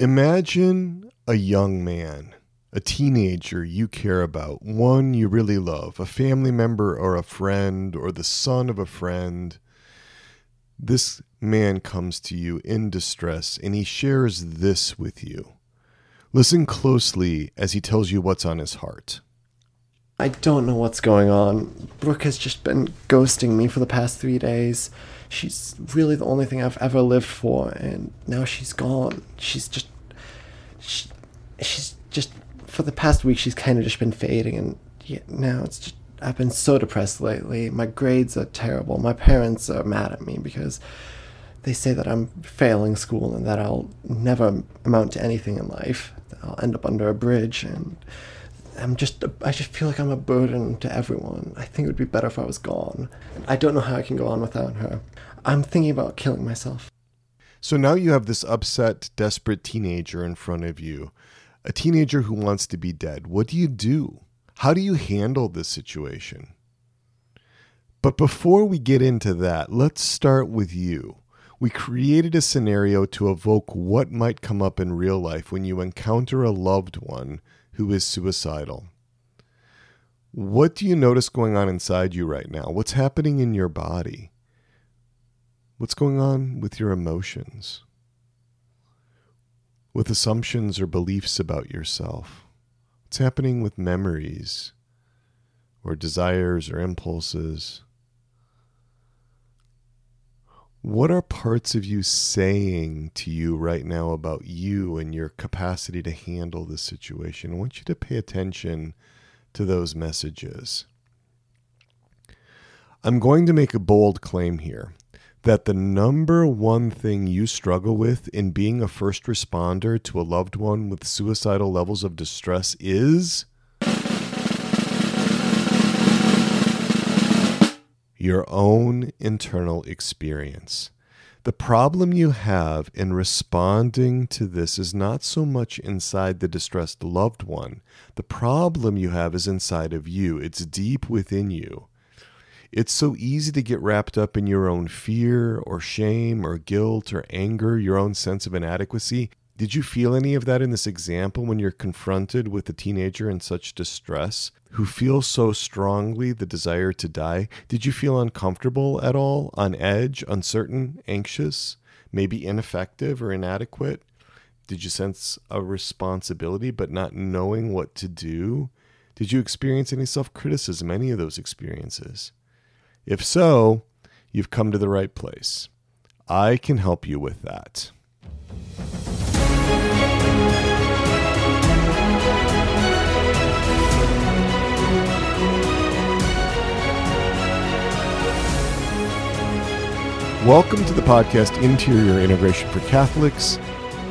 Imagine a young man, a teenager you care about, one you really love, a family member or a friend or the son of a friend. This man comes to you in distress and he shares this with you. Listen closely as he tells you what's on his heart. I don't know what's going on. Brooke has just been ghosting me for the past three days. She's really the only thing I've ever lived for, and now she's gone. She's just. She, she's just. For the past week, she's kind of just been fading, and now it's just. I've been so depressed lately. My grades are terrible. My parents are mad at me because they say that I'm failing school and that I'll never amount to anything in life. I'll end up under a bridge, and I'm just I just feel like I'm a burden to everyone. I think it would be better if I was gone. I don't know how I can go on without her. I'm thinking about killing myself. So now you have this upset, desperate teenager in front of you, a teenager who wants to be dead. What do you do? How do you handle this situation? But before we get into that, let's start with you. We created a scenario to evoke what might come up in real life when you encounter a loved one who is suicidal. What do you notice going on inside you right now? What's happening in your body? What's going on with your emotions? With assumptions or beliefs about yourself? What's happening with memories or desires or impulses? What are parts of you saying to you right now about you and your capacity to handle this situation? I want you to pay attention to those messages. I'm going to make a bold claim here that the number one thing you struggle with in being a first responder to a loved one with suicidal levels of distress is your own internal experience. The problem you have in responding to this is not so much inside the distressed loved one. The problem you have is inside of you, it's deep within you. It's so easy to get wrapped up in your own fear or shame or guilt or anger, your own sense of inadequacy. Did you feel any of that in this example when you're confronted with a teenager in such distress who feels so strongly the desire to die? Did you feel uncomfortable at all, on edge, uncertain, anxious, maybe ineffective or inadequate? Did you sense a responsibility but not knowing what to do? Did you experience any self criticism, any of those experiences? If so, you've come to the right place. I can help you with that. Welcome to the podcast Interior Integration for Catholics.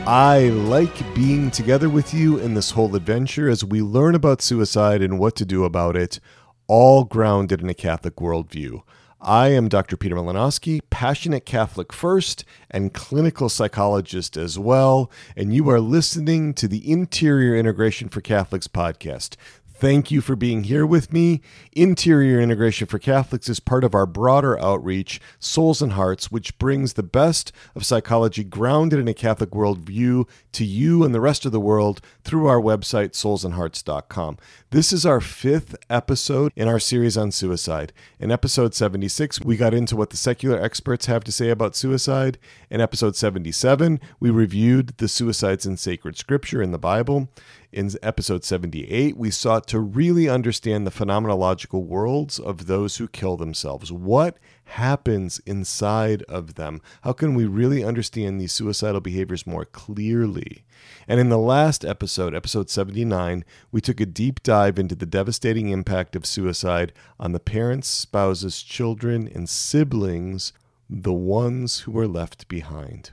I like being together with you in this whole adventure as we learn about suicide and what to do about it, all grounded in a Catholic worldview. I am Dr. Peter Malinoski, passionate Catholic first and clinical psychologist as well, and you are listening to the Interior Integration for Catholics podcast. Thank you for being here with me. Interior Integration for Catholics is part of our broader outreach, Souls and Hearts, which brings the best of psychology grounded in a Catholic worldview to you and the rest of the world through our website, soulsandhearts.com. This is our fifth episode in our series on suicide. In episode 76, we got into what the secular experts have to say about suicide. In episode 77, we reviewed the suicides in sacred scripture in the Bible. In episode 78, we sought to really understand the phenomenological worlds of those who kill themselves. What happens inside of them? How can we really understand these suicidal behaviors more clearly? And in the last episode, episode 79, we took a deep dive into the devastating impact of suicide on the parents, spouses, children, and siblings, the ones who were left behind.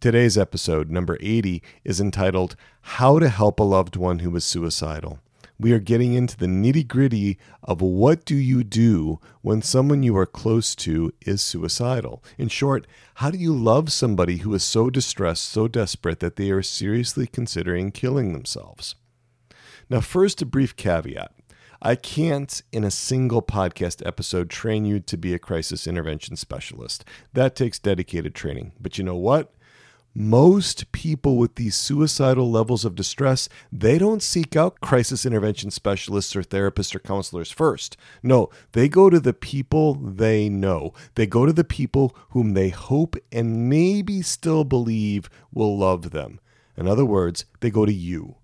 Today's episode, number 80, is entitled How to Help a Loved One Who is Suicidal. We are getting into the nitty gritty of what do you do when someone you are close to is suicidal. In short, how do you love somebody who is so distressed, so desperate that they are seriously considering killing themselves? Now, first, a brief caveat. I can't, in a single podcast episode, train you to be a crisis intervention specialist. That takes dedicated training. But you know what? Most people with these suicidal levels of distress, they don't seek out crisis intervention specialists or therapists or counselors first. No, they go to the people they know. They go to the people whom they hope and maybe still believe will love them. In other words, they go to you.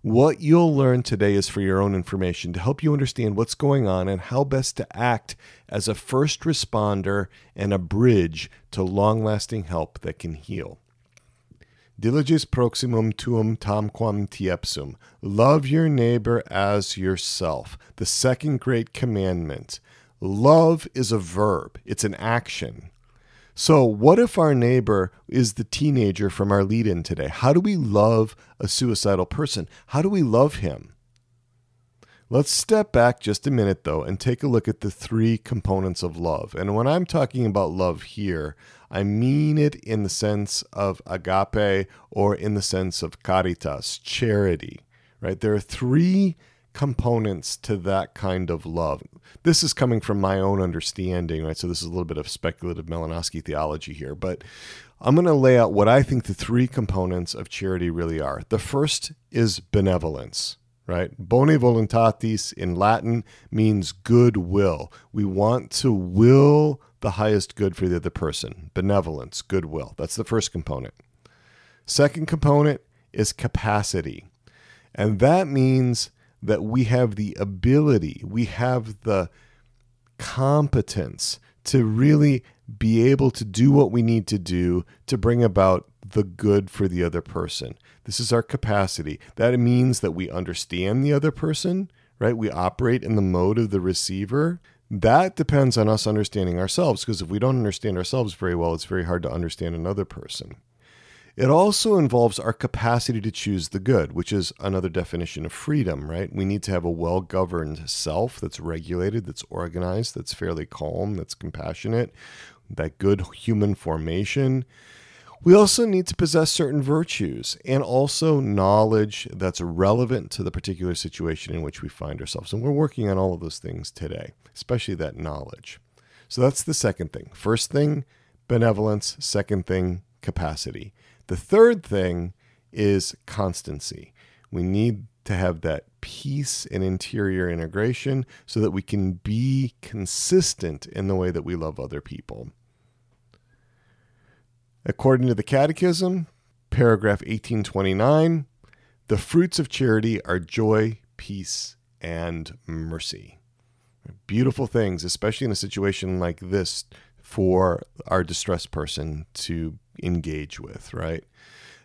What you'll learn today is for your own information to help you understand what's going on and how best to act as a first responder and a bridge to long lasting help that can heal. Diliges proximum tuum tamquam teipsum. Love your neighbor as yourself. The second great commandment. Love is a verb, it's an action. So, what if our neighbor is the teenager from our lead in today? How do we love a suicidal person? How do we love him? Let's step back just a minute, though, and take a look at the three components of love. And when I'm talking about love here, I mean it in the sense of agape or in the sense of caritas, charity, right? There are three components to that kind of love. This is coming from my own understanding, right? So this is a little bit of speculative Malinoski theology here, but I'm going to lay out what I think the three components of charity really are. The first is benevolence right? Bonae voluntatis in Latin means goodwill. We want to will the highest good for the other person. Benevolence, goodwill. That's the first component. Second component is capacity. And that means that we have the ability, we have the competence to really be able to do what we need to do to bring about the good for the other person. This is our capacity. That means that we understand the other person, right? We operate in the mode of the receiver. That depends on us understanding ourselves because if we don't understand ourselves very well, it's very hard to understand another person. It also involves our capacity to choose the good, which is another definition of freedom, right? We need to have a well governed self that's regulated, that's organized, that's fairly calm, that's compassionate, that good human formation. We also need to possess certain virtues and also knowledge that's relevant to the particular situation in which we find ourselves. And we're working on all of those things today, especially that knowledge. So that's the second thing. First thing, benevolence. Second thing, capacity. The third thing is constancy. We need to have that peace and interior integration so that we can be consistent in the way that we love other people. According to the Catechism, paragraph 1829, the fruits of charity are joy, peace, and mercy. Beautiful things, especially in a situation like this for our distressed person to engage with, right?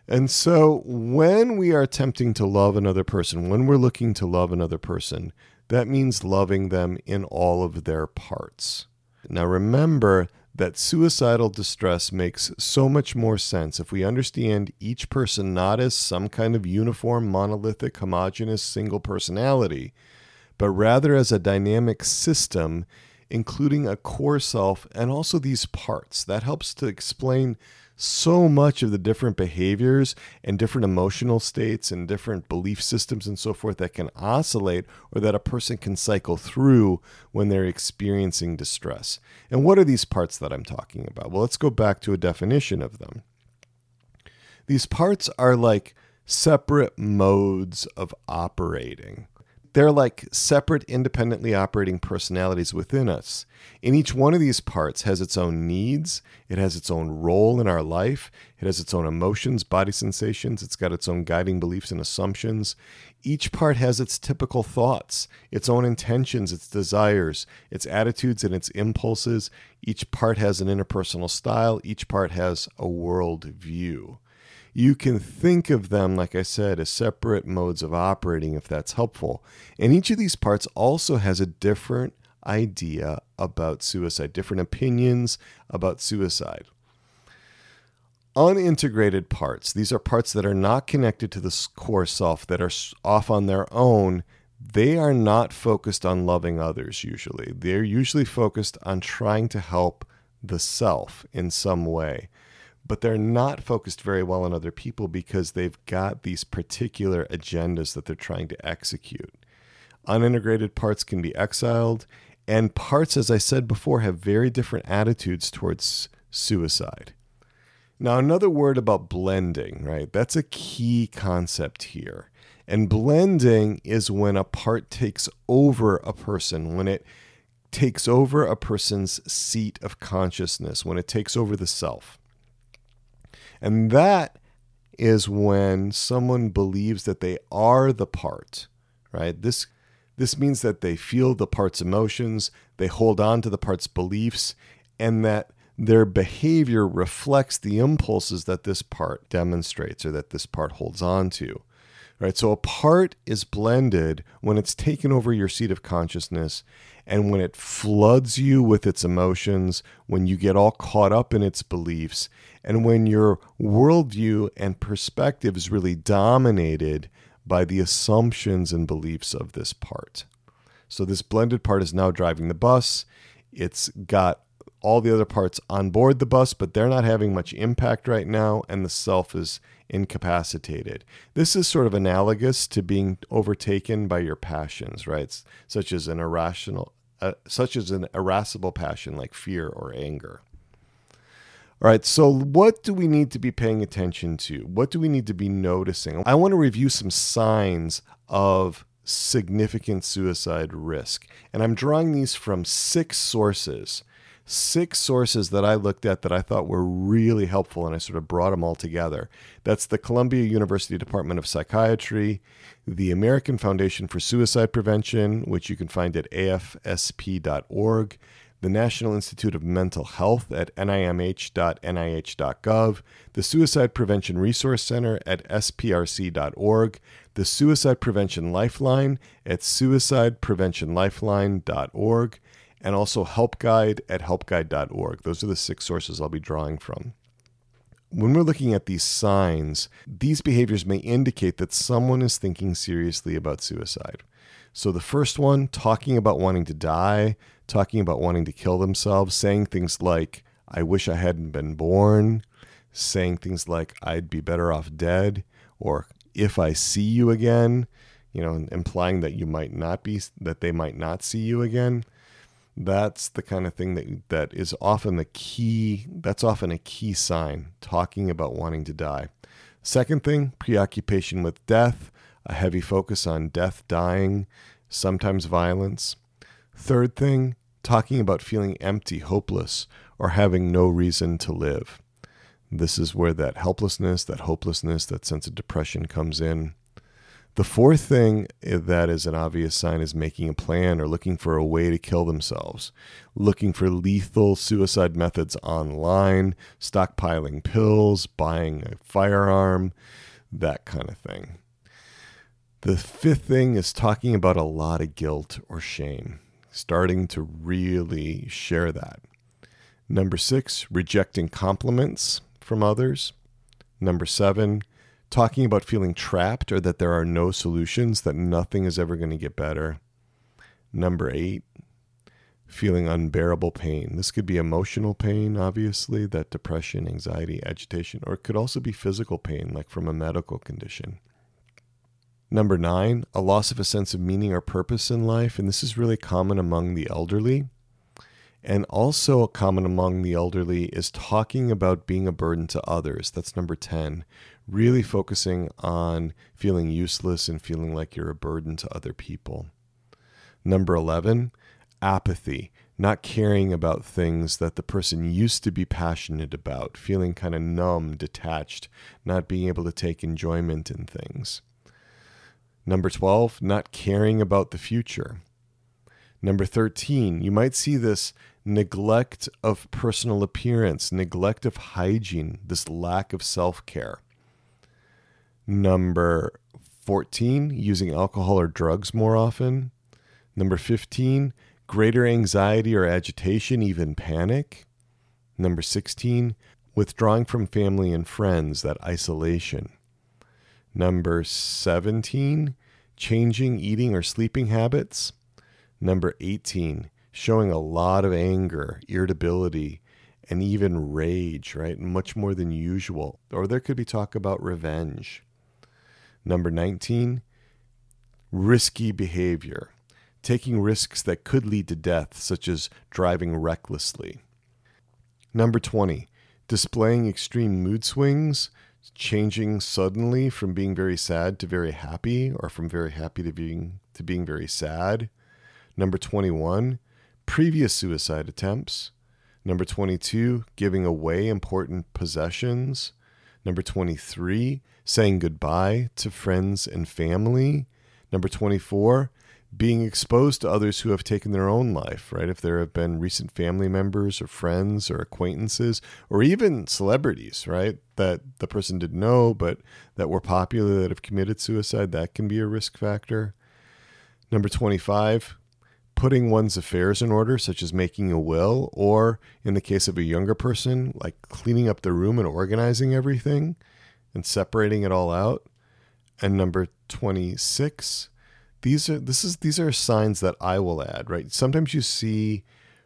And so when we are attempting to love another person, when we're looking to love another person, that means loving them in all of their parts. Now remember that suicidal distress makes so much more sense if we understand each person not as some kind of uniform, monolithic, homogenous single personality, but rather as a dynamic system, including a core self and also these parts. That helps to explain so much of the different behaviors and different emotional states and different belief systems and so forth that can oscillate or that a person can cycle through when they're experiencing distress. And what are these parts that I'm talking about? Well, let's go back to a definition of them. These parts are like separate modes of operating. They're like separate, independently operating personalities within us. And each one of these parts has its own needs, it has its own role in our life, it has its own emotions, body sensations, it's got its own guiding beliefs and assumptions. Each part has its typical thoughts, its own intentions, its desires, its attitudes, and its impulses. Each part has an interpersonal style, each part has a world view you can think of them, like I said, as separate modes of operating if that's helpful. And each of these parts also has a different idea about suicide, different opinions about suicide. Unintegrated parts, these are parts that are not connected to the core self, that are off on their own. They are not focused on loving others usually. They're usually focused on trying to help the self in some way but they're not focused very well on other people because they've got these particular agendas that they're trying to execute. Unintegrated parts can be exiled, and parts, as I said before, have very different attitudes towards suicide. Now, another word about blending, right? That's a key concept here. And blending is when a part takes over a person, when it takes over a person's seat of consciousness, when it takes over the self. And that is when someone believes that they are the part, right? This this means that they feel the part's emotions, they hold on to the part's beliefs, and that their behavior reflects the impulses that this part demonstrates or that this part holds on to. Right? So a part is blended when it's taken over your seat of consciousness and when it floods you with its emotions, when you get all caught up in its beliefs, and when your worldview and perspective is really dominated by the assumptions and beliefs of this part. So this blended part is now driving the bus. It's got all the other parts on board the bus, but they're not having much impact right now, and the self is incapacitated. This is sort of analogous to being overtaken by your passions, right? Such as an irrational, uh, such as an irascible passion like fear or anger. All right, so what do we need to be paying attention to? What do we need to be noticing? I want to review some signs of significant suicide risk. And I'm drawing these from six sources six sources that I looked at that I thought were really helpful, and I sort of brought them all together. That's the Columbia University Department of Psychiatry, the American Foundation for Suicide Prevention, which you can find at afsp.org, the National Institute of Mental Health at nimh.nih.gov, the Suicide Prevention Resource Center at sprc.org, the Suicide Prevention Lifeline at suicidepreventionlifeline.org, and also Help Guide at helpguide.org. Those are the six sources I'll be drawing from. When we're looking at these signs, these behaviors may indicate that someone is thinking seriously about suicide. So, the first one, talking about wanting to die, talking about wanting to kill themselves, saying things like, I wish I hadn't been born, saying things like, I'd be better off dead, or if I see you again, you know, implying that you might not be, that they might not see you again that's the kind of thing that that is often the key that's often a key sign talking about wanting to die. Second thing preoccupation with death a heavy focus on death dying sometimes violence. Third thing talking about feeling empty hopeless or having no reason to live. This is where that helplessness that hopelessness that sense of depression comes in the fourth thing that is an obvious sign is making a plan or looking for a way to kill themselves, looking for lethal suicide methods online, stockpiling pills, buying a firearm, that kind of thing. The fifth thing is talking about a lot of guilt or shame, starting to really share that. Number six, rejecting compliments from others. Number seven, talking about feeling trapped or that there are no solutions, that nothing is ever going to get better. Number eight, feeling unbearable pain. This could be emotional pain, obviously, that depression, anxiety, agitation, or it could also be physical pain, like from a medical condition. Number nine, a loss of a sense of meaning or purpose in life. And this is really common among the elderly. And also common among the elderly is talking about being a burden to others. That's number 10. Really focusing on feeling useless and feeling like you're a burden to other people. Number 11, apathy, not caring about things that the person used to be passionate about, feeling kind of numb, detached, not being able to take enjoyment in things. Number 12, not caring about the future. Number 13, you might see this neglect of personal appearance, neglect of hygiene, this lack of self care. Number 14, using alcohol or drugs more often. Number 15, greater anxiety or agitation, even panic. Number 16, withdrawing from family and friends, that isolation. Number 17, changing eating or sleeping habits. Number 18, showing a lot of anger, irritability, and even rage, right? Much more than usual. Or there could be talk about revenge. Number 19, risky behavior, taking risks that could lead to death, such as driving recklessly. Number 20, displaying extreme mood swings, changing suddenly from being very sad to very happy or from very happy to being to being very sad. Number 21, previous suicide attempts. Number 22, giving away important possessions. Number 23, saying goodbye to friends and family. Number 24, being exposed to others who have taken their own life, right? If there have been recent family members or friends or acquaintances or even celebrities, right? That the person didn't know but that were popular that have committed suicide, that can be a risk factor. Number 25, putting one's affairs in order, such as making a will, or in the case of a younger person, like cleaning up the room and organizing everything and separating it all out. And number 26, these are this is these are signs that I will add, right? Sometimes you see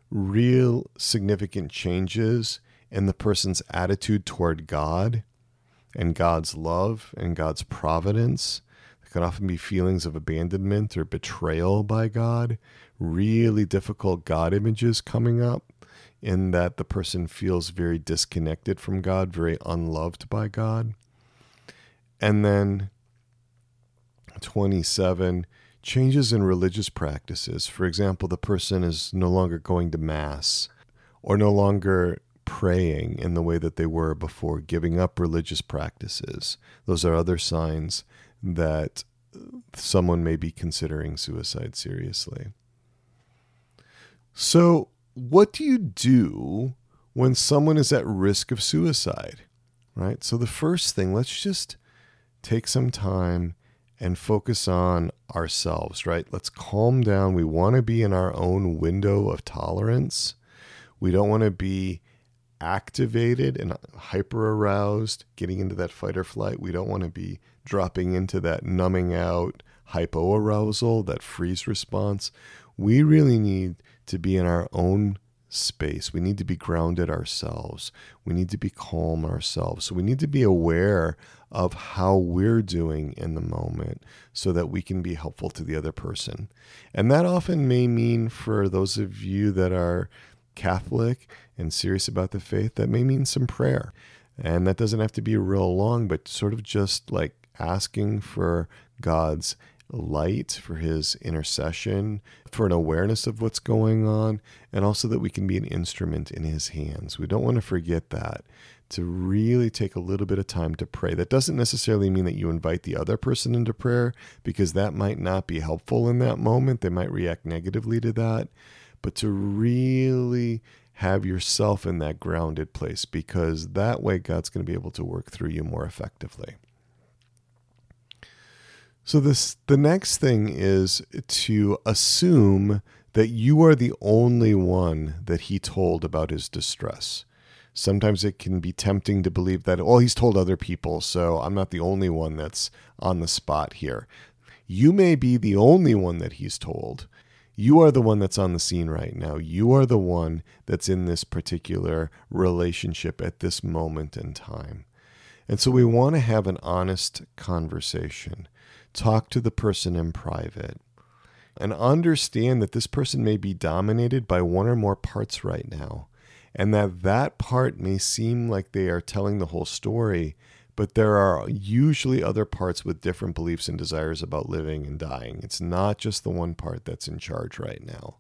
real significant changes in the person's attitude toward God and God's love and God's providence. There can often be feelings of abandonment or betrayal by God, really difficult God images coming up in that the person feels very disconnected from God, very unloved by God. And then 27 changes in religious practices. For example, the person is no longer going to Mass or no longer praying in the way that they were before, giving up religious practices. Those are other signs that someone may be considering suicide seriously. So, what do you do when someone is at risk of suicide? Right? So, the first thing, let's just take some time and focus on ourselves, right? Let's calm down. We want to be in our own window of tolerance. We don't want to be activated and hyper aroused, getting into that fight or flight. We don't want to be dropping into that numbing out hypo arousal, that freeze response. We really need to be in our own space. We need to be grounded ourselves. We need to be calm ourselves. So we need to be aware of how we're doing in the moment so that we can be helpful to the other person. And that often may mean for those of you that are Catholic and serious about the faith, that may mean some prayer. And that doesn't have to be real long, but sort of just like asking for God's light, for his intercession, for an awareness of what's going on, and also that we can be an instrument in his hands. We don't want to forget that to really take a little bit of time to pray. That doesn't necessarily mean that you invite the other person into prayer because that might not be helpful in that moment. They might react negatively to that. But to really have yourself in that grounded place because that way God's going to be able to work through you more effectively. So this the next thing is to assume that you are the only one that he told about his distress. Sometimes it can be tempting to believe that, oh, he's told other people, so I'm not the only one that's on the spot here. You may be the only one that he's told. You are the one that's on the scene right now. You are the one that's in this particular relationship at this moment in time. And so we want to have an honest conversation. Talk to the person in private and understand that this person may be dominated by one or more parts right now and that that part may seem like they are telling the whole story, but there are usually other parts with different beliefs and desires about living and dying. It's not just the one part that's in charge right now.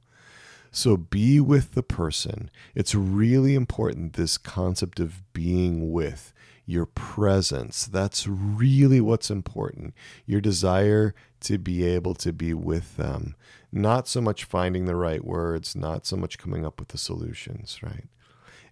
So be with the person. It's really important, this concept of being with your presence. That's really what's important. Your desire to be able to be with them. Not so much finding the right words, not so much coming up with the solutions, right?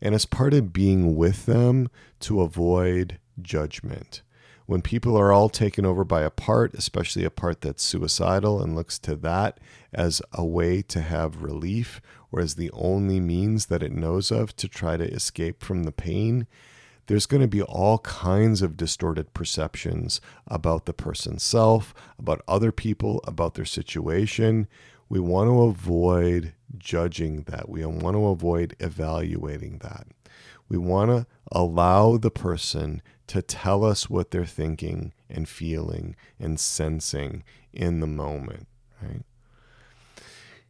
And as part of being with them to avoid judgment. When people are all taken over by a part, especially a part that's suicidal and looks to that as a way to have relief or as the only means that it knows of to try to escape from the pain, there's going to be all kinds of distorted perceptions about the person's self, about other people, about their situation. We want to avoid judging that. We want to avoid evaluating that. We want to allow the person to tell us what they're thinking and feeling and sensing in the moment, right?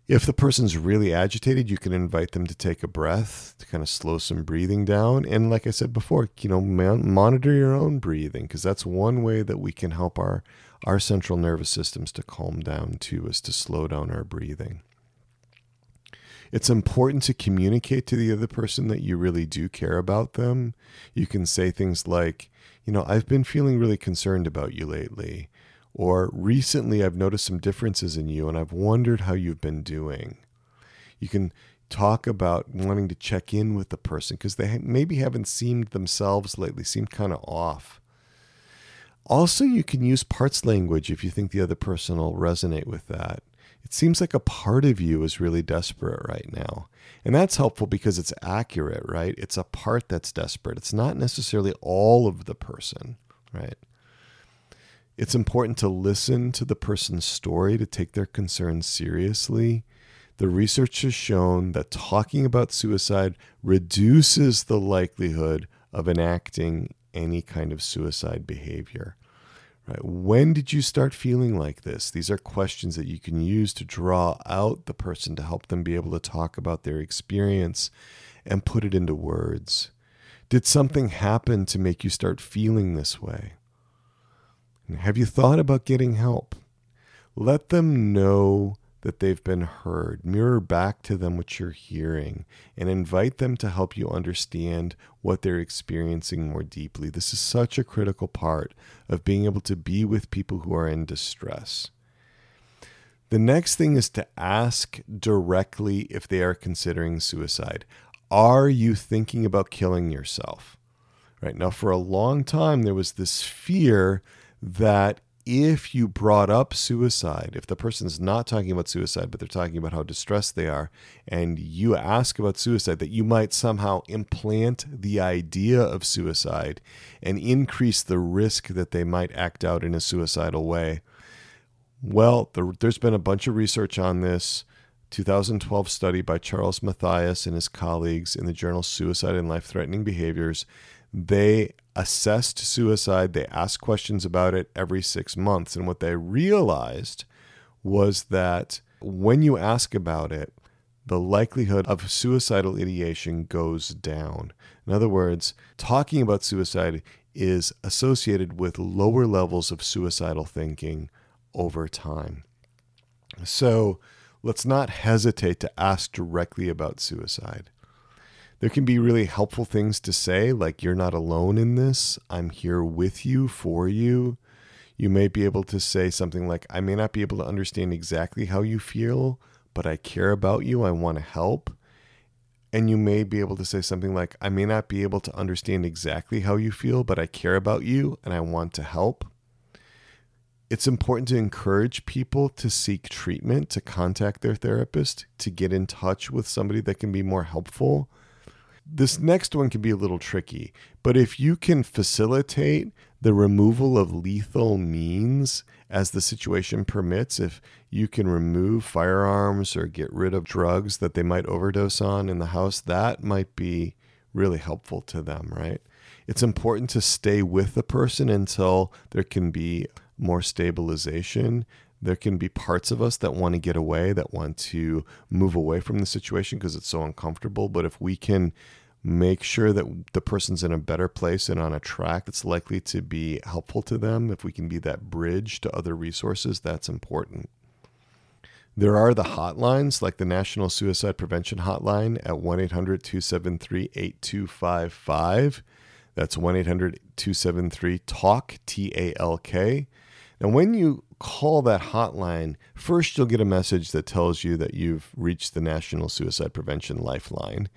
If the person's really agitated, you can invite them to take a breath to kind of slow some breathing down. And like I said before, you know, man, monitor your own breathing because that's one way that we can help our our central nervous systems to calm down too, is to slow down our breathing. It's important to communicate to the other person that you really do care about them. You can say things like, you know, I've been feeling really concerned about you lately. Or recently I've noticed some differences in you and I've wondered how you've been doing. You can talk about wanting to check in with the person because they maybe haven't seemed themselves lately, seemed kind of off. Also, you can use parts language if you think the other person will resonate with that. It seems like a part of you is really desperate right now. And that's helpful because it's accurate, right? It's a part that's desperate. It's not necessarily all of the person, right? It's important to listen to the person's story to take their concerns seriously. The research has shown that talking about suicide reduces the likelihood of enacting any kind of suicide behavior. Right? When did you start feeling like this? These are questions that you can use to draw out the person to help them be able to talk about their experience and put it into words. Did something happen to make you start feeling this way? Have you thought about getting help? Let them know that they've been heard. Mirror back to them what you're hearing and invite them to help you understand what they're experiencing more deeply. This is such a critical part of being able to be with people who are in distress. The next thing is to ask directly if they are considering suicide. Are you thinking about killing yourself? Right now, for a long time, there was this fear that if you brought up suicide, if the person's not talking about suicide, but they're talking about how distressed they are, and you ask about suicide, that you might somehow implant the idea of suicide and increase the risk that they might act out in a suicidal way. Well, the, there's been a bunch of research on this. 2012 study by Charles Mathias and his colleagues in the journal Suicide and Life Threatening Behaviors. They assessed suicide. They asked questions about it every six months. And what they realized was that when you ask about it, the likelihood of suicidal ideation goes down. In other words, talking about suicide is associated with lower levels of suicidal thinking over time. So let's not hesitate to ask directly about suicide there can be really helpful things to say, like, you're not alone in this. I'm here with you, for you. You may be able to say something like, I may not be able to understand exactly how you feel, but I care about you. I want to help. And you may be able to say something like, I may not be able to understand exactly how you feel, but I care about you and I want to help. It's important to encourage people to seek treatment, to contact their therapist, to get in touch with somebody that can be more helpful this next one can be a little tricky, but if you can facilitate the removal of lethal means as the situation permits, if you can remove firearms or get rid of drugs that they might overdose on in the house, that might be really helpful to them, right? It's important to stay with the person until there can be more stabilization there can be parts of us that want to get away, that want to move away from the situation because it's so uncomfortable. But if we can make sure that the person's in a better place and on a track that's likely to be helpful to them, if we can be that bridge to other resources, that's important. There are the hotlines like the National Suicide Prevention Hotline at 1 800 273 8255. That's 1 800 273 TALK, T A L K. Now, when you call that hotline, first you'll get a message that tells you that you've reached the National Suicide Prevention Lifeline.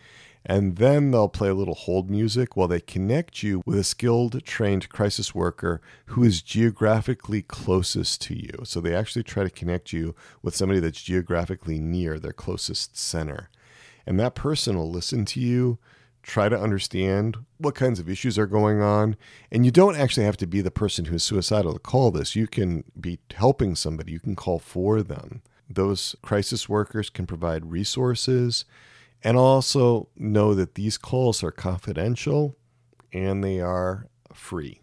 And then they'll play a little hold music while they connect you with a skilled, trained crisis worker who is geographically closest to you. So they actually try to connect you with somebody that's geographically near their closest center. And that person will listen to you, try to understand what kinds of issues are going on. And you don't actually have to be the person who's suicidal to call this. You can be helping somebody, you can call for them. Those crisis workers can provide resources and also know that these calls are confidential and they are free.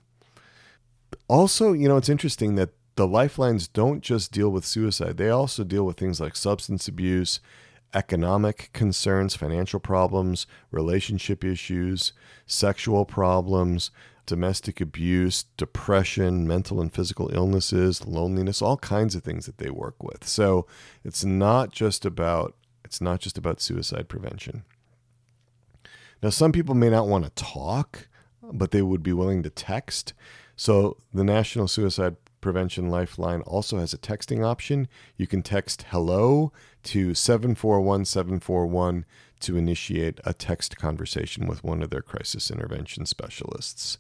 Also, you know, it's interesting that the lifelines don't just deal with suicide, they also deal with things like substance abuse, economic concerns, financial problems, relationship issues, sexual problems, domestic abuse, depression, mental and physical illnesses, loneliness, all kinds of things that they work with. So it's not just about it's not just about suicide prevention. Now some people may not want to talk, but they would be willing to text. So the National Suicide Prevention Lifeline also has a texting option. You can text hello to 741 741 to initiate a text conversation with one of their crisis intervention specialists.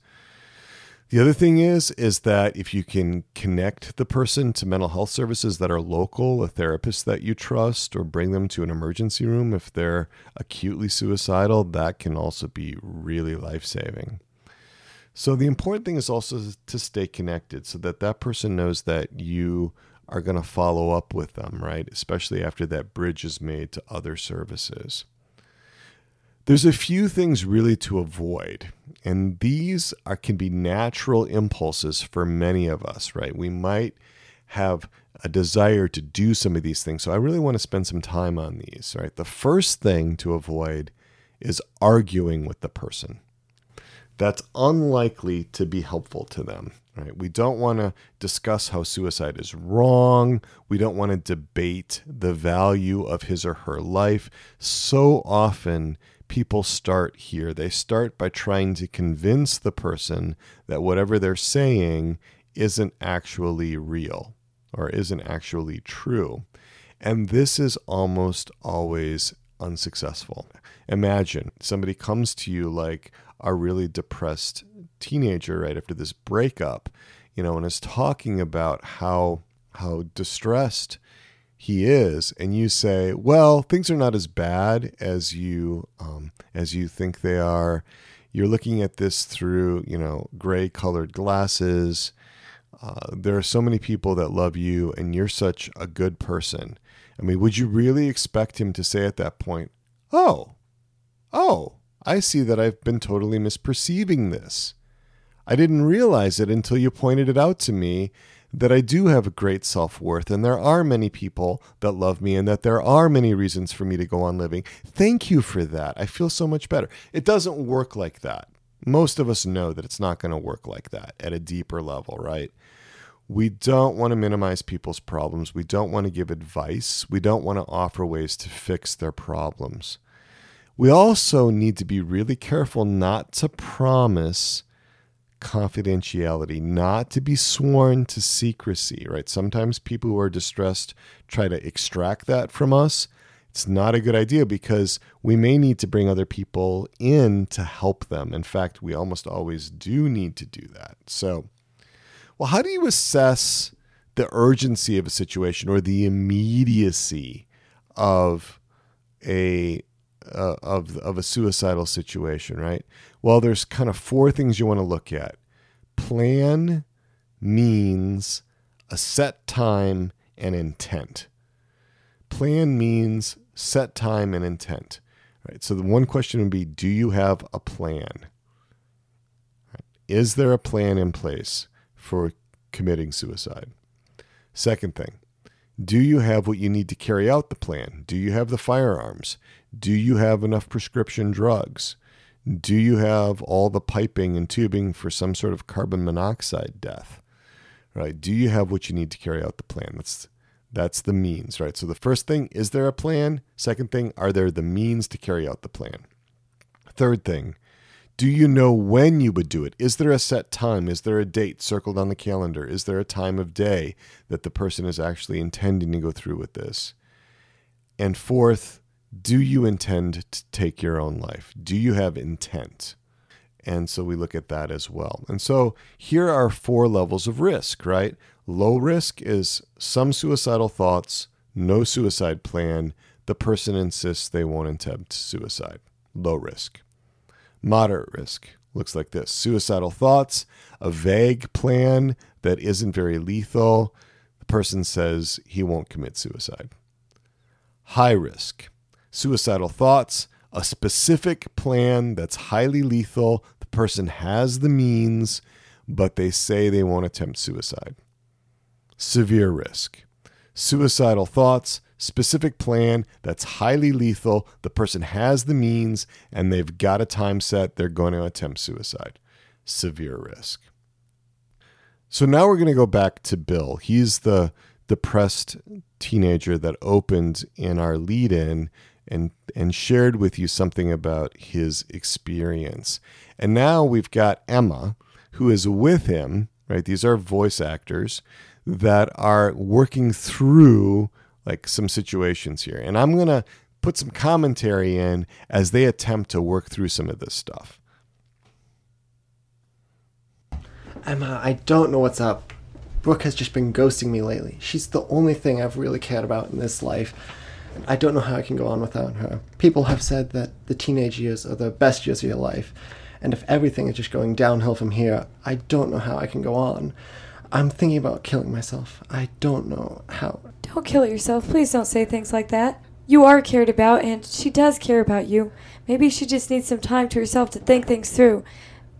The other thing is is that if you can connect the person to mental health services that are local, a therapist that you trust or bring them to an emergency room if they're acutely suicidal, that can also be really life-saving. So the important thing is also to stay connected so that that person knows that you are going to follow up with them, right? Especially after that bridge is made to other services. There's a few things really to avoid, and these are can be natural impulses for many of us, right? We might have a desire to do some of these things. So I really want to spend some time on these, right? The first thing to avoid is arguing with the person that's unlikely to be helpful to them. Right? We don't want to discuss how suicide is wrong. We don't want to debate the value of his or her life. So often people start here. They start by trying to convince the person that whatever they're saying isn't actually real or isn't actually true. And this is almost always unsuccessful. Imagine somebody comes to you like, a really depressed teenager right after this breakup, you know, and is talking about how how distressed he is, and you say, "Well, things are not as bad as you um, as you think they are. You're looking at this through, you know, gray-colored glasses. Uh, there are so many people that love you, and you're such a good person." I mean, would you really expect him to say at that point, "Oh, oh, I see that I've been totally misperceiving this. I didn't realize it until you pointed it out to me that I do have a great self worth and there are many people that love me and that there are many reasons for me to go on living. Thank you for that. I feel so much better. It doesn't work like that. Most of us know that it's not going to work like that at a deeper level, right? We don't want to minimize people's problems. We don't want to give advice. We don't want to offer ways to fix their problems. We also need to be really careful not to promise confidentiality, not to be sworn to secrecy, right? Sometimes people who are distressed try to extract that from us. It's not a good idea because we may need to bring other people in to help them. In fact, we almost always do need to do that. So, well, how do you assess the urgency of a situation or the immediacy of a uh, of of a suicidal situation, right? Well, there's kind of four things you want to look at. Plan, means, a set time, and intent. Plan means set time and intent. Right. So the one question would be, do you have a plan? Is there a plan in place for committing suicide? Second thing, do you have what you need to carry out the plan? Do you have the firearms? Do you have enough prescription drugs? Do you have all the piping and tubing for some sort of carbon monoxide death? Right? Do you have what you need to carry out the plan? That's that's the means, right? So the first thing, is there a plan? Second thing, are there the means to carry out the plan? Third thing, do you know when you would do it? Is there a set time? Is there a date circled on the calendar? Is there a time of day that the person is actually intending to go through with this? And fourth, do you intend to take your own life? Do you have intent? And so we look at that as well. And so here are four levels of risk, right? Low risk is some suicidal thoughts, no suicide plan. The person insists they won't attempt suicide. Low risk. Moderate risk looks like this suicidal thoughts, a vague plan that isn't very lethal. The person says he won't commit suicide. High risk suicidal thoughts, a specific plan that's highly lethal. The person has the means, but they say they won't attempt suicide. severe risk. Suicidal thoughts, specific plan that's highly lethal. The person has the means and they've got a time set. They're going to attempt suicide. Severe risk. So now we're going to go back to Bill. He's the depressed teenager that opened in our lead in and and shared with you something about his experience. And now we've got Emma who is with him, right? These are voice actors that are working through like some situations here. And I'm going to put some commentary in as they attempt to work through some of this stuff. Emma, I don't know what's up. Brooke has just been ghosting me lately. She's the only thing I've really cared about in this life. And I don't know how I can go on without her. People have said that the teenage years are the best years of your life. And if everything is just going downhill from here, I don't know how I can go on. I'm thinking about killing myself. I don't know how. Don't kill yourself. Please don't say things like that. You are cared about, and she does care about you. Maybe she just needs some time to herself to think things through.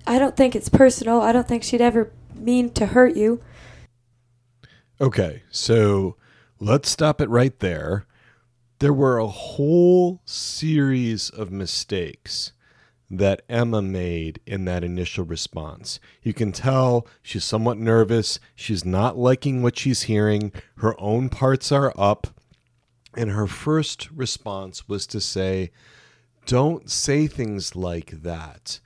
I don't think it's personal. I don't think she'd ever mean to hurt you. Okay, so let's stop it right there. There were a whole series of mistakes that Emma made in that initial response. You can tell she's somewhat nervous. She's not liking what she's hearing. Her own parts are up. And her first response was to say, Don't say things like that.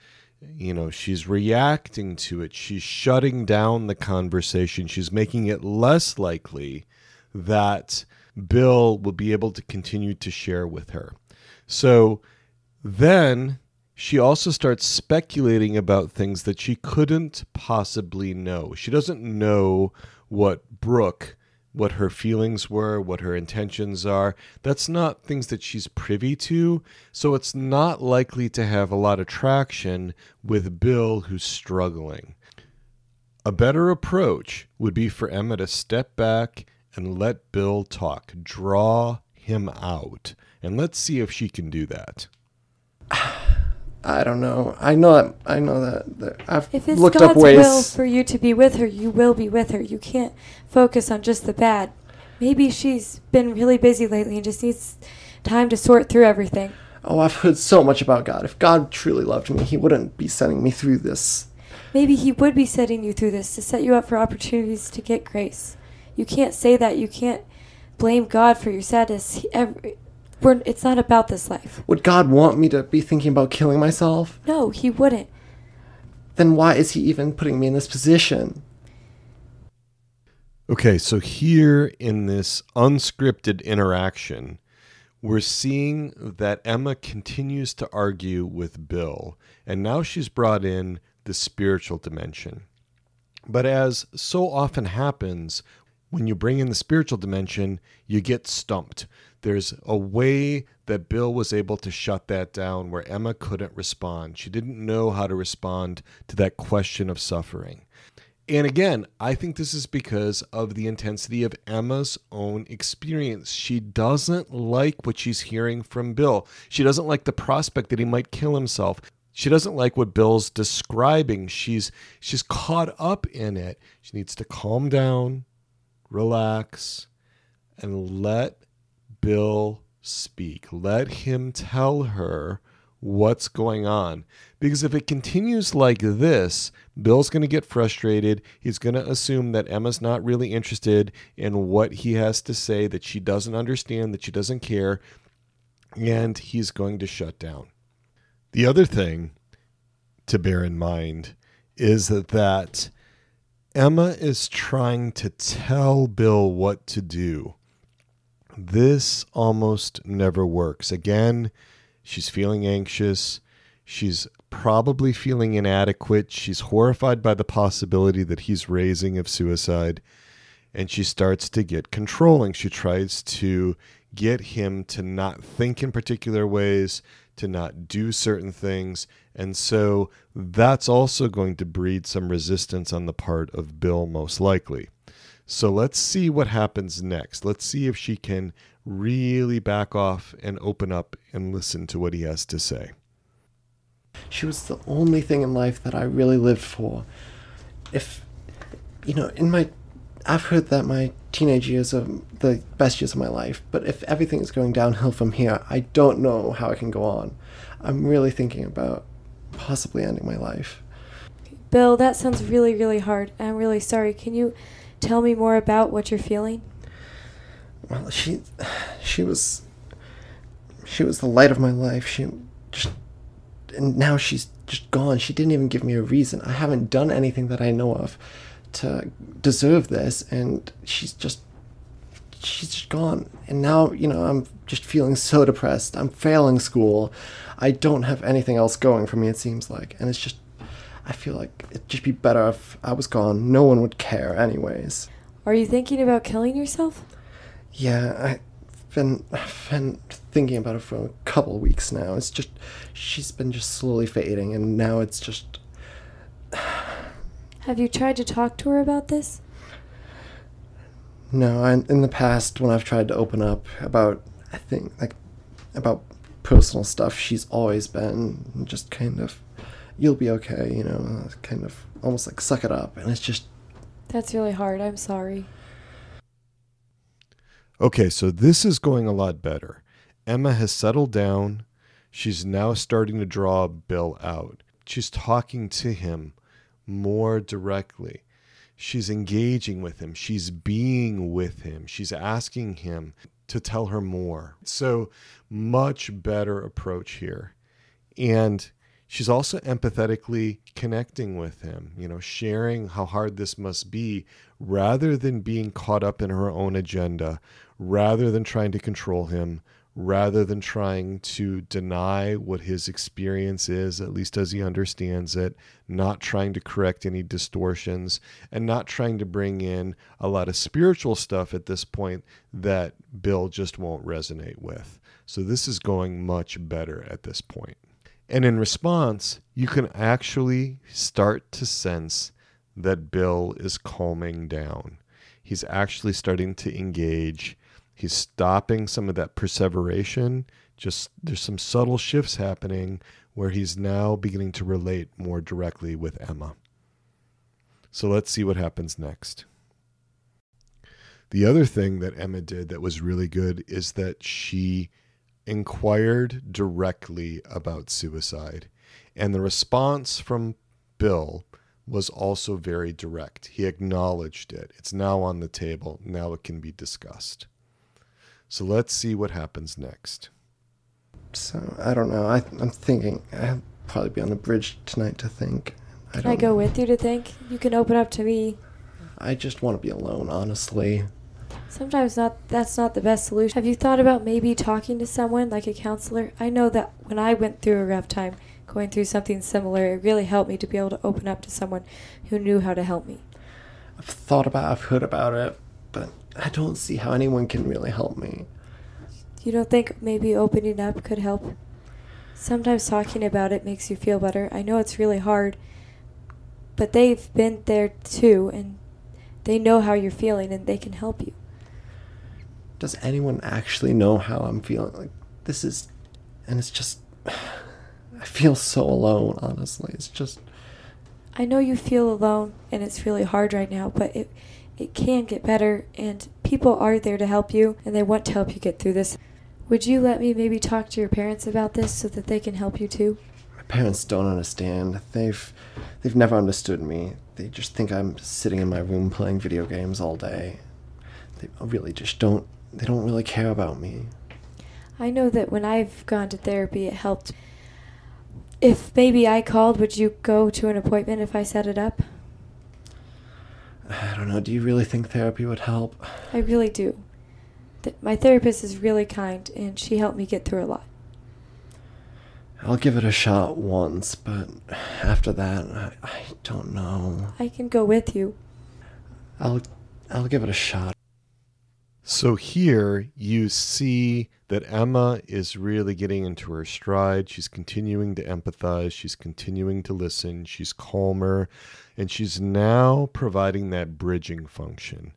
You know, she's reacting to it. She's shutting down the conversation. She's making it less likely that Bill will be able to continue to share with her. So then she also starts speculating about things that she couldn't possibly know. She doesn't know what Brooke, what her feelings were, what her intentions are. That's not things that she's privy to. So it's not likely to have a lot of traction with Bill, who's struggling. A better approach would be for Emma to step back and let Bill talk, draw him out. And let's see if she can do that. I don't know. I know that. I know that. that I've If it's looked God's up ways. will for you to be with her, you will be with her. You can't focus on just the bad. Maybe she's been really busy lately and just needs time to sort through everything. Oh, I've heard so much about God. If God truly loved me, He wouldn't be sending me through this. Maybe He would be setting you through this to set you up for opportunities to get grace. You can't say that. You can't blame God for your sadness. He, every, we're, it's not about this life. Would God want me to be thinking about killing myself? No, He wouldn't. Then why is He even putting me in this position? Okay, so here in this unscripted interaction, we're seeing that Emma continues to argue with Bill, and now she's brought in the spiritual dimension. But as so often happens, when you bring in the spiritual dimension, you get stumped. There's a way that Bill was able to shut that down where Emma couldn't respond. She didn't know how to respond to that question of suffering. And again, I think this is because of the intensity of Emma's own experience. She doesn't like what she's hearing from Bill. She doesn't like the prospect that he might kill himself. She doesn't like what Bill's describing. She's she's caught up in it. She needs to calm down, relax, and let Bill speak. Let him tell her what's going on. Because if it continues like this, Bill's going to get frustrated. He's going to assume that Emma's not really interested in what he has to say, that she doesn't understand, that she doesn't care, and he's going to shut down. The other thing to bear in mind is that, that Emma is trying to tell Bill what to do. This almost never works. Again, she's feeling anxious. She's probably feeling inadequate. She's horrified by the possibility that he's raising of suicide. And she starts to get controlling. She tries to get him to not think in particular ways, to not do certain things. And so that's also going to breed some resistance on the part of Bill, most likely. So let's see what happens next. Let's see if she can really back off and open up and listen to what he has to say. She was the only thing in life that I really lived for. If, you know, in my I've heard that my teenage years are the best years of my life, but if everything is going downhill from here, I don't know how I can go on. I'm really thinking about possibly ending my life. Bill, that sounds really, really hard. I'm really sorry. Can you tell me more about what you're feeling? Well, she, she was, she was the light of my life. She just, and now she's just gone. She didn't even give me a reason. I haven't done anything that I know of to deserve this, and she's just, she's just gone. And now, you know, I'm just feeling so depressed. I'm failing school. I don't have anything else going for me. It seems like, and it's just I feel like it'd just be better if I was gone. No one would care, anyways. Are you thinking about killing yourself? Yeah, I've been, I've been thinking about it for a couple weeks now. It's just, she's been just slowly fading, and now it's just. Have you tried to talk to her about this? No, I, in the past, when I've tried to open up about, I think, like, about personal stuff, she's always been just kind of you'll be okay, you know, kind of almost like suck it up. And it's just. That's really hard. I'm sorry. Okay, so this is going a lot better. Emma has settled down. She's now starting to draw Bill out. She's talking to him more directly. She's engaging with him. She's being with him. She's asking him to tell her more. So, much better approach here. And she's also empathetically connecting with him, you know, sharing how hard this must be rather than being caught up in her own agenda, rather than trying to control him, rather than trying to deny what his experience is, at least as he understands it, not trying to correct any distortions, and not trying to bring in a lot of spiritual stuff at this point that Bill just won't resonate with. So this is going much better at this point. And in response, you can actually start to sense that Bill is calming down. He's actually starting to engage. He's stopping some of that perseveration. Just there's some subtle shifts happening where he's now beginning to relate more directly with Emma. So let's see what happens next. The other thing that Emma did that was really good is that she inquired directly about suicide. And the response from Bill was also very direct. He acknowledged it. It's now on the table. Now it can be discussed. So let's see what happens next. So I don't know. I, am thinking I'll probably be on the bridge tonight to think. I can I go know. with you to think? You can open up to me. I just want to be alone, honestly. Sometimes not that's not the best solution. Have you thought about maybe talking to someone like a counselor? I know that when I went through a rough time, going through something similar, it really helped me to be able to open up to someone who knew how to help me. I've thought about I've heard about it, but I don't see how anyone can really help me. You don't think maybe opening up could help? Sometimes talking about it makes you feel better. I know it's really hard, but they've been there too and they know how you're feeling and they can help you does anyone actually know how I'm feeling? Like, this is, and it's just, I feel so alone, honestly. It's just. I know you feel alone and it's really hard right now, but it, it can get better and people are there to help you and they want to help you get through this. Would you let me maybe talk to your parents about this so that they can help you too? My parents don't understand. They've they've never understood me. They just think I'm sitting in my room playing video games all day. They really just don't they don't really care about me. I know that when I've gone to therapy, it helped. If maybe I called, would you go to an appointment if I set it up? I don't know. Do you really think therapy would help? I really do. Th- my therapist is really kind, and she helped me get through a lot. I'll give it a shot once, but after that, I, I don't know. I can go with you. I'll I'll give it a shot. So here you see that Emma is really getting into her stride. She's continuing to empathize. She's continuing to listen. She's calmer. And she's now providing that bridging function.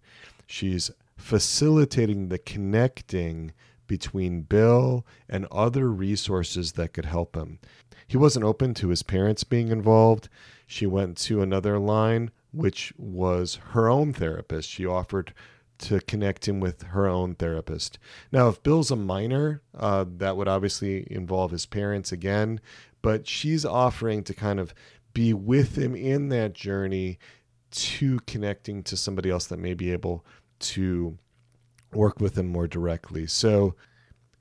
She's facilitating the connecting between Bill and other resources that could help him. He wasn't open to his parents being involved. She went to another line which was her own therapist. She offered to connect him with her own therapist. Now, if Bill's a minor, uh, that would obviously involve his parents again, but she's offering to kind of be with him in that journey to connecting to somebody else that may be able to work with him more directly. So,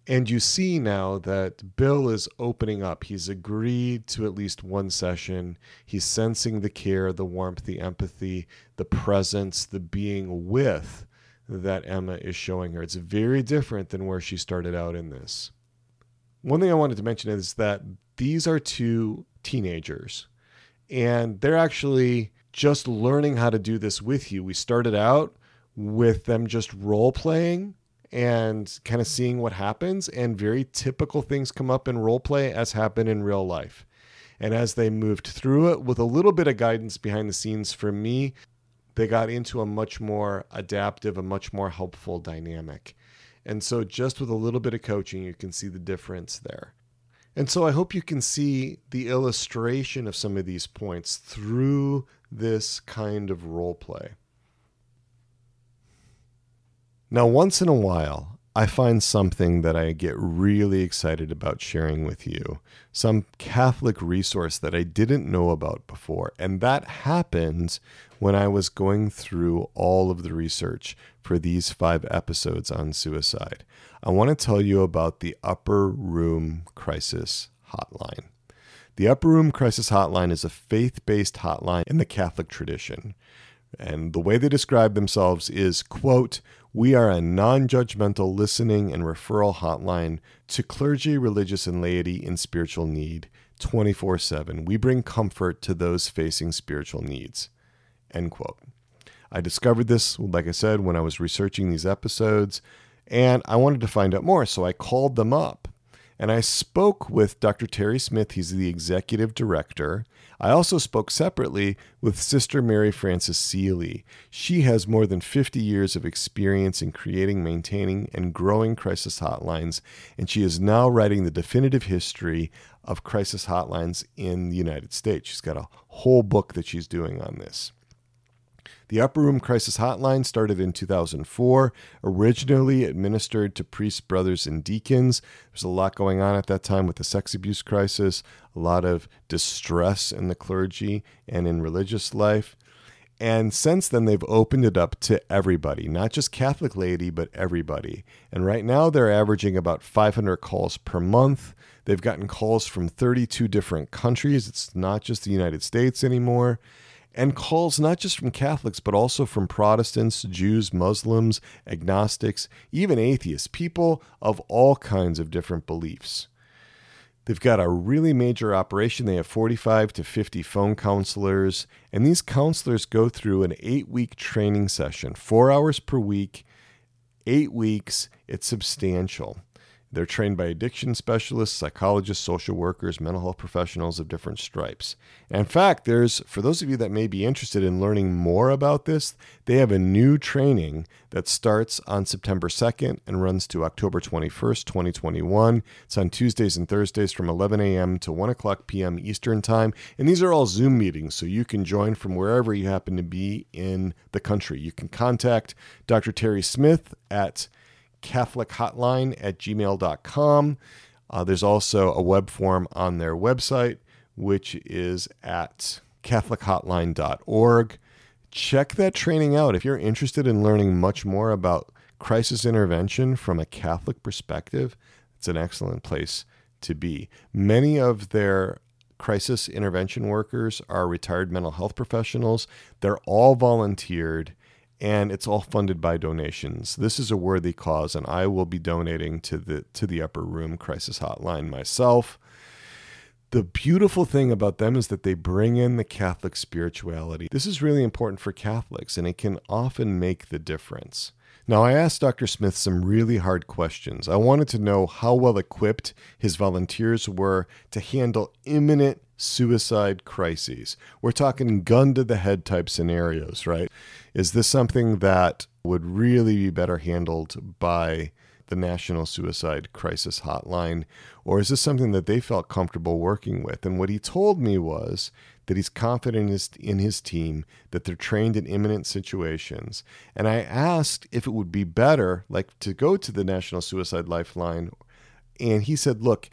and you see now that Bill is opening up. He's agreed to at least one session. He's sensing the care, the warmth, the empathy, the presence, the being with that Emma is showing her. It's very different than where she started out in this. One thing I wanted to mention is that these are two teenagers, and they're actually just learning how to do this with you. We started out with them just role playing and kind of seeing what happens, and very typical things come up in role play as happen in real life. And as they moved through it with a little bit of guidance behind the scenes for me, they got into a much more adaptive, a much more helpful dynamic. And so, just with a little bit of coaching, you can see the difference there. And so, I hope you can see the illustration of some of these points through this kind of role play. Now, once in a while, I find something that I get really excited about sharing with you, some Catholic resource that I didn't know about before. And that happened when I was going through all of the research for these five episodes on suicide. I want to tell you about the Upper Room Crisis Hotline. The Upper Room Crisis Hotline is a faith based hotline in the Catholic tradition. And the way they describe themselves is, quote, we are a non judgmental listening and referral hotline to clergy, religious, and laity in spiritual need 24 7. We bring comfort to those facing spiritual needs. End quote. I discovered this, like I said, when I was researching these episodes, and I wanted to find out more, so I called them up. And I spoke with Dr. Terry Smith, he's the executive director. I also spoke separately with Sister Mary Frances Seeley. She has more than 50 years of experience in creating, maintaining, and growing crisis hotlines, and she is now writing the definitive history of crisis hotlines in the United States. She's got a whole book that she's doing on this. The Upper Room Crisis Hotline started in 2004, originally administered to priests, brothers, and deacons. There's a lot going on at that time with the sex abuse crisis, a lot of distress in the clergy and in religious life. And since then, they've opened it up to everybody, not just Catholic laity, but everybody. And right now, they're averaging about 500 calls per month. They've gotten calls from 32 different countries. It's not just the United States anymore and calls not just from Catholics, but also from Protestants, Jews, Muslims, agnostics, even atheists, people of all kinds of different beliefs. They've got a really major operation. They have 45 to 50 phone counselors, and these counselors go through an eight week training session, four hours per week, eight weeks. It's substantial. They're trained by addiction specialists, psychologists, social workers, mental health professionals of different stripes. in fact, there's for those of you that may be interested in learning more about this, they have a new training that starts on September 2nd and runs to October 21st, 2021. It's on Tuesdays and Thursdays from 11 a.m. to 1 o'clock p.m. Eastern Time. And these are all Zoom meetings, so you can join from wherever you happen to be in the country. You can contact Dr. Terry Smith at catholichotline at gmail.com. Uh, there's also a web form on their website, which is at catholichotline.org. Check that training out if you're interested in learning much more about crisis intervention from a Catholic perspective. It's an excellent place to be. Many of their crisis intervention workers are retired mental health professionals. They're all volunteered and it's all funded by donations. This is a worthy cause, and I will be donating to the to the Upper Room Crisis Hotline myself. The beautiful thing about them is that they bring in the Catholic spirituality. This is really important for Catholics, and it can often make the difference. Now, I asked Dr. Smith some really hard questions. I wanted to know how well equipped his volunteers were to handle imminent suicide crises. We're talking gun to the head type scenarios, right? Is this something that would really be better handled by the National Suicide Crisis Hotline? Or is this something that they felt comfortable working with? And what he told me was that he's confident in his, in his team, that they're trained in imminent situations. And I asked if it would be better, like to go to the National Suicide Lifeline. And he said, look,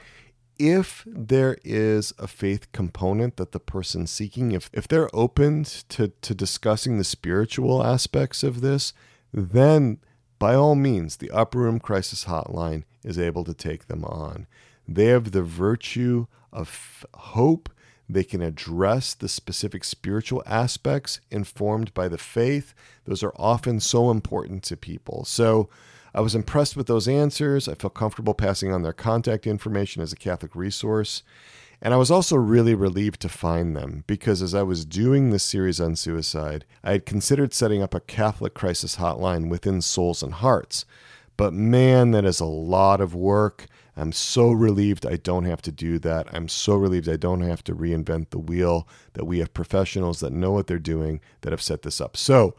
if there is a faith component that the person's seeking, if, if they're open to, to discussing the spiritual aspects of this, then by all means, the Upper Room Crisis Hotline is able to take them on. They have the virtue of hope. They can address the specific spiritual aspects informed by the faith. Those are often so important to people. So I was impressed with those answers. I felt comfortable passing on their contact information as a Catholic resource. And I was also really relieved to find them because as I was doing this series on suicide, I had considered setting up a Catholic crisis hotline within Souls and Hearts. But man, that is a lot of work. I'm so relieved I don't have to do that. I'm so relieved I don't have to reinvent the wheel, that we have professionals that know what they're doing that have set this up. So,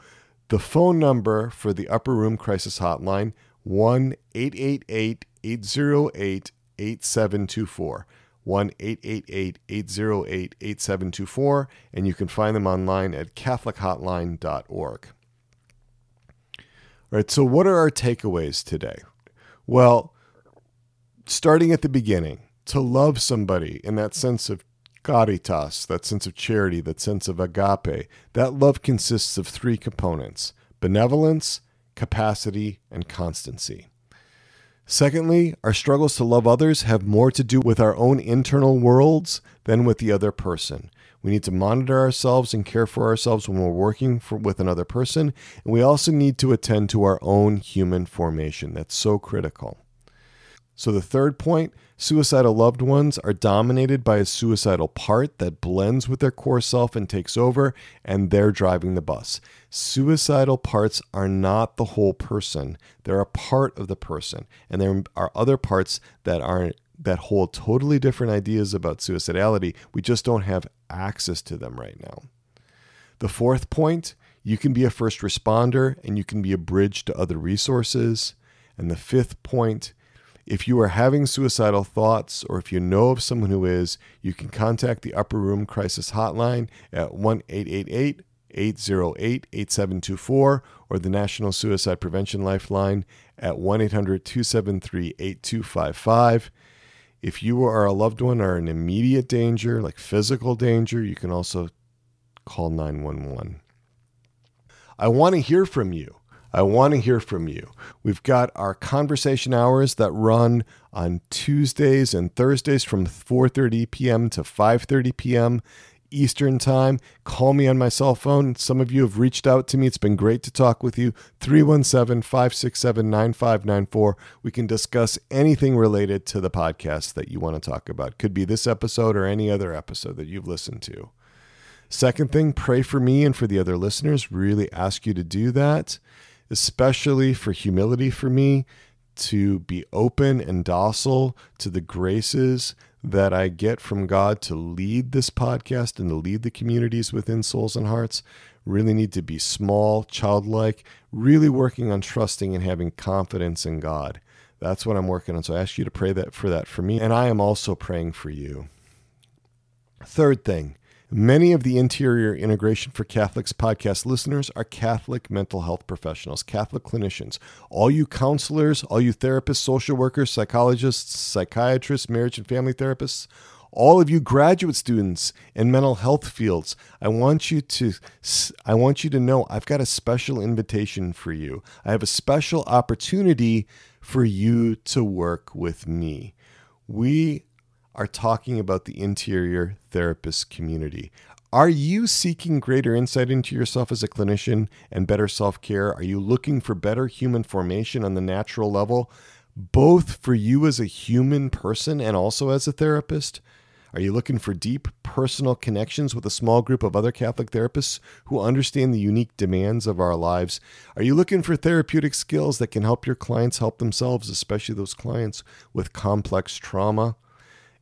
the phone number for the Upper Room Crisis Hotline, 1 888 808 8724. 1 888 808 8724, and you can find them online at CatholicHotline.org. All right, so what are our takeaways today? Well, starting at the beginning, to love somebody in that sense of caritas, that sense of charity, that sense of agape, that love consists of three components benevolence, capacity, and constancy. Secondly, our struggles to love others have more to do with our own internal worlds than with the other person. We need to monitor ourselves and care for ourselves when we're working for, with another person, and we also need to attend to our own human formation. That's so critical. So, the third point suicidal loved ones are dominated by a suicidal part that blends with their core self and takes over, and they're driving the bus. Suicidal parts are not the whole person, they're a part of the person. And there are other parts that are that hold totally different ideas about suicidality. We just don't have access to them right now. The fourth point you can be a first responder and you can be a bridge to other resources. And the fifth point if you are having suicidal thoughts or if you know of someone who is, you can contact the Upper Room Crisis Hotline at 1 888 808 8724 or the National Suicide Prevention Lifeline at 1 800 273 8255. If you or a loved one are in immediate danger, like physical danger, you can also call 911. I want to hear from you. I want to hear from you. We've got our conversation hours that run on Tuesdays and Thursdays from 4:30 p.m. to 5:30 p.m. Eastern Time. Call me on my cell phone. Some of you have reached out to me. It's been great to talk with you. 317 567 9594. We can discuss anything related to the podcast that you want to talk about. Could be this episode or any other episode that you've listened to. Second thing, pray for me and for the other listeners. Really ask you to do that especially for humility for me to be open and docile to the graces that I get from God to lead this podcast and to lead the communities within Souls and Hearts. Really need to be small, childlike, really working on trusting and having confidence in God. That's what I'm working on. So I ask you to pray that for that for me. And I am also praying for you. Third thing, Many of the Interior Integration for Catholics podcast listeners are Catholic mental health professionals, Catholic clinicians. All you counselors, all you therapists, social workers, psychologists, psychiatrists, marriage and family therapists, all of you graduate students in mental health fields, I want you to I want you to know I've got a special invitation for you. I have a special opportunity for you to work with me. We are talking about the interior therapist community. Are you seeking greater insight into yourself as a clinician and better self care? Are you looking for better human formation on the natural level, both for you as a human person and also as a therapist? Are you looking for deep personal connections with a small group of other Catholic therapists who understand the unique demands of our lives? Are you looking for therapeutic skills that can help your clients help themselves, especially those clients with complex trauma?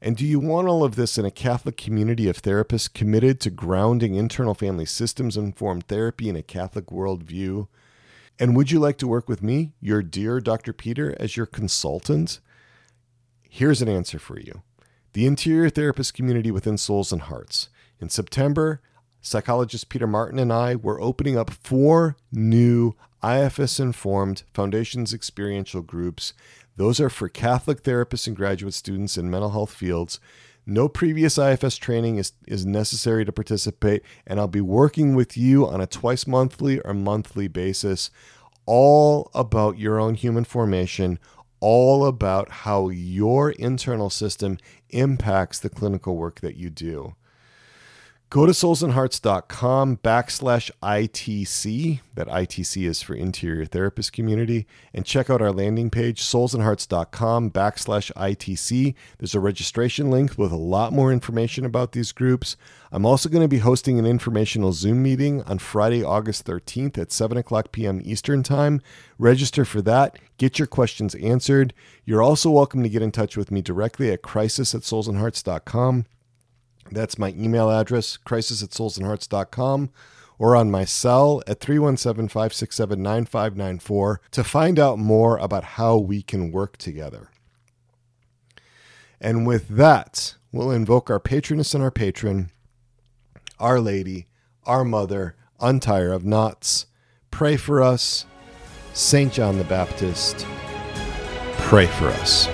And do you want all of this in a Catholic community of therapists committed to grounding internal family systems informed therapy in a Catholic worldview? And would you like to work with me, your dear Dr. Peter, as your consultant? Here's an answer for you the interior therapist community within Souls and Hearts In September, psychologist Peter Martin and I were opening up four new IFS informed Foundations experiential groups. Those are for Catholic therapists and graduate students in mental health fields. No previous IFS training is, is necessary to participate, and I'll be working with you on a twice monthly or monthly basis, all about your own human formation, all about how your internal system impacts the clinical work that you do. Go to soulsandhearts.com backslash ITC, that ITC is for Interior Therapist Community, and check out our landing page, soulsandhearts.com backslash ITC. There's a registration link with a lot more information about these groups. I'm also going to be hosting an informational Zoom meeting on Friday, August 13th at 7 o'clock p.m. Eastern Time. Register for that, get your questions answered. You're also welcome to get in touch with me directly at crisis at soulsandhearts.com. That's my email address, crisis at soulsandhearts.com, or on my cell at 317 567 9594 to find out more about how we can work together. And with that, we'll invoke our patroness and our patron, Our Lady, our Mother, Untier of Knots. Pray for us. St. John the Baptist, pray for us.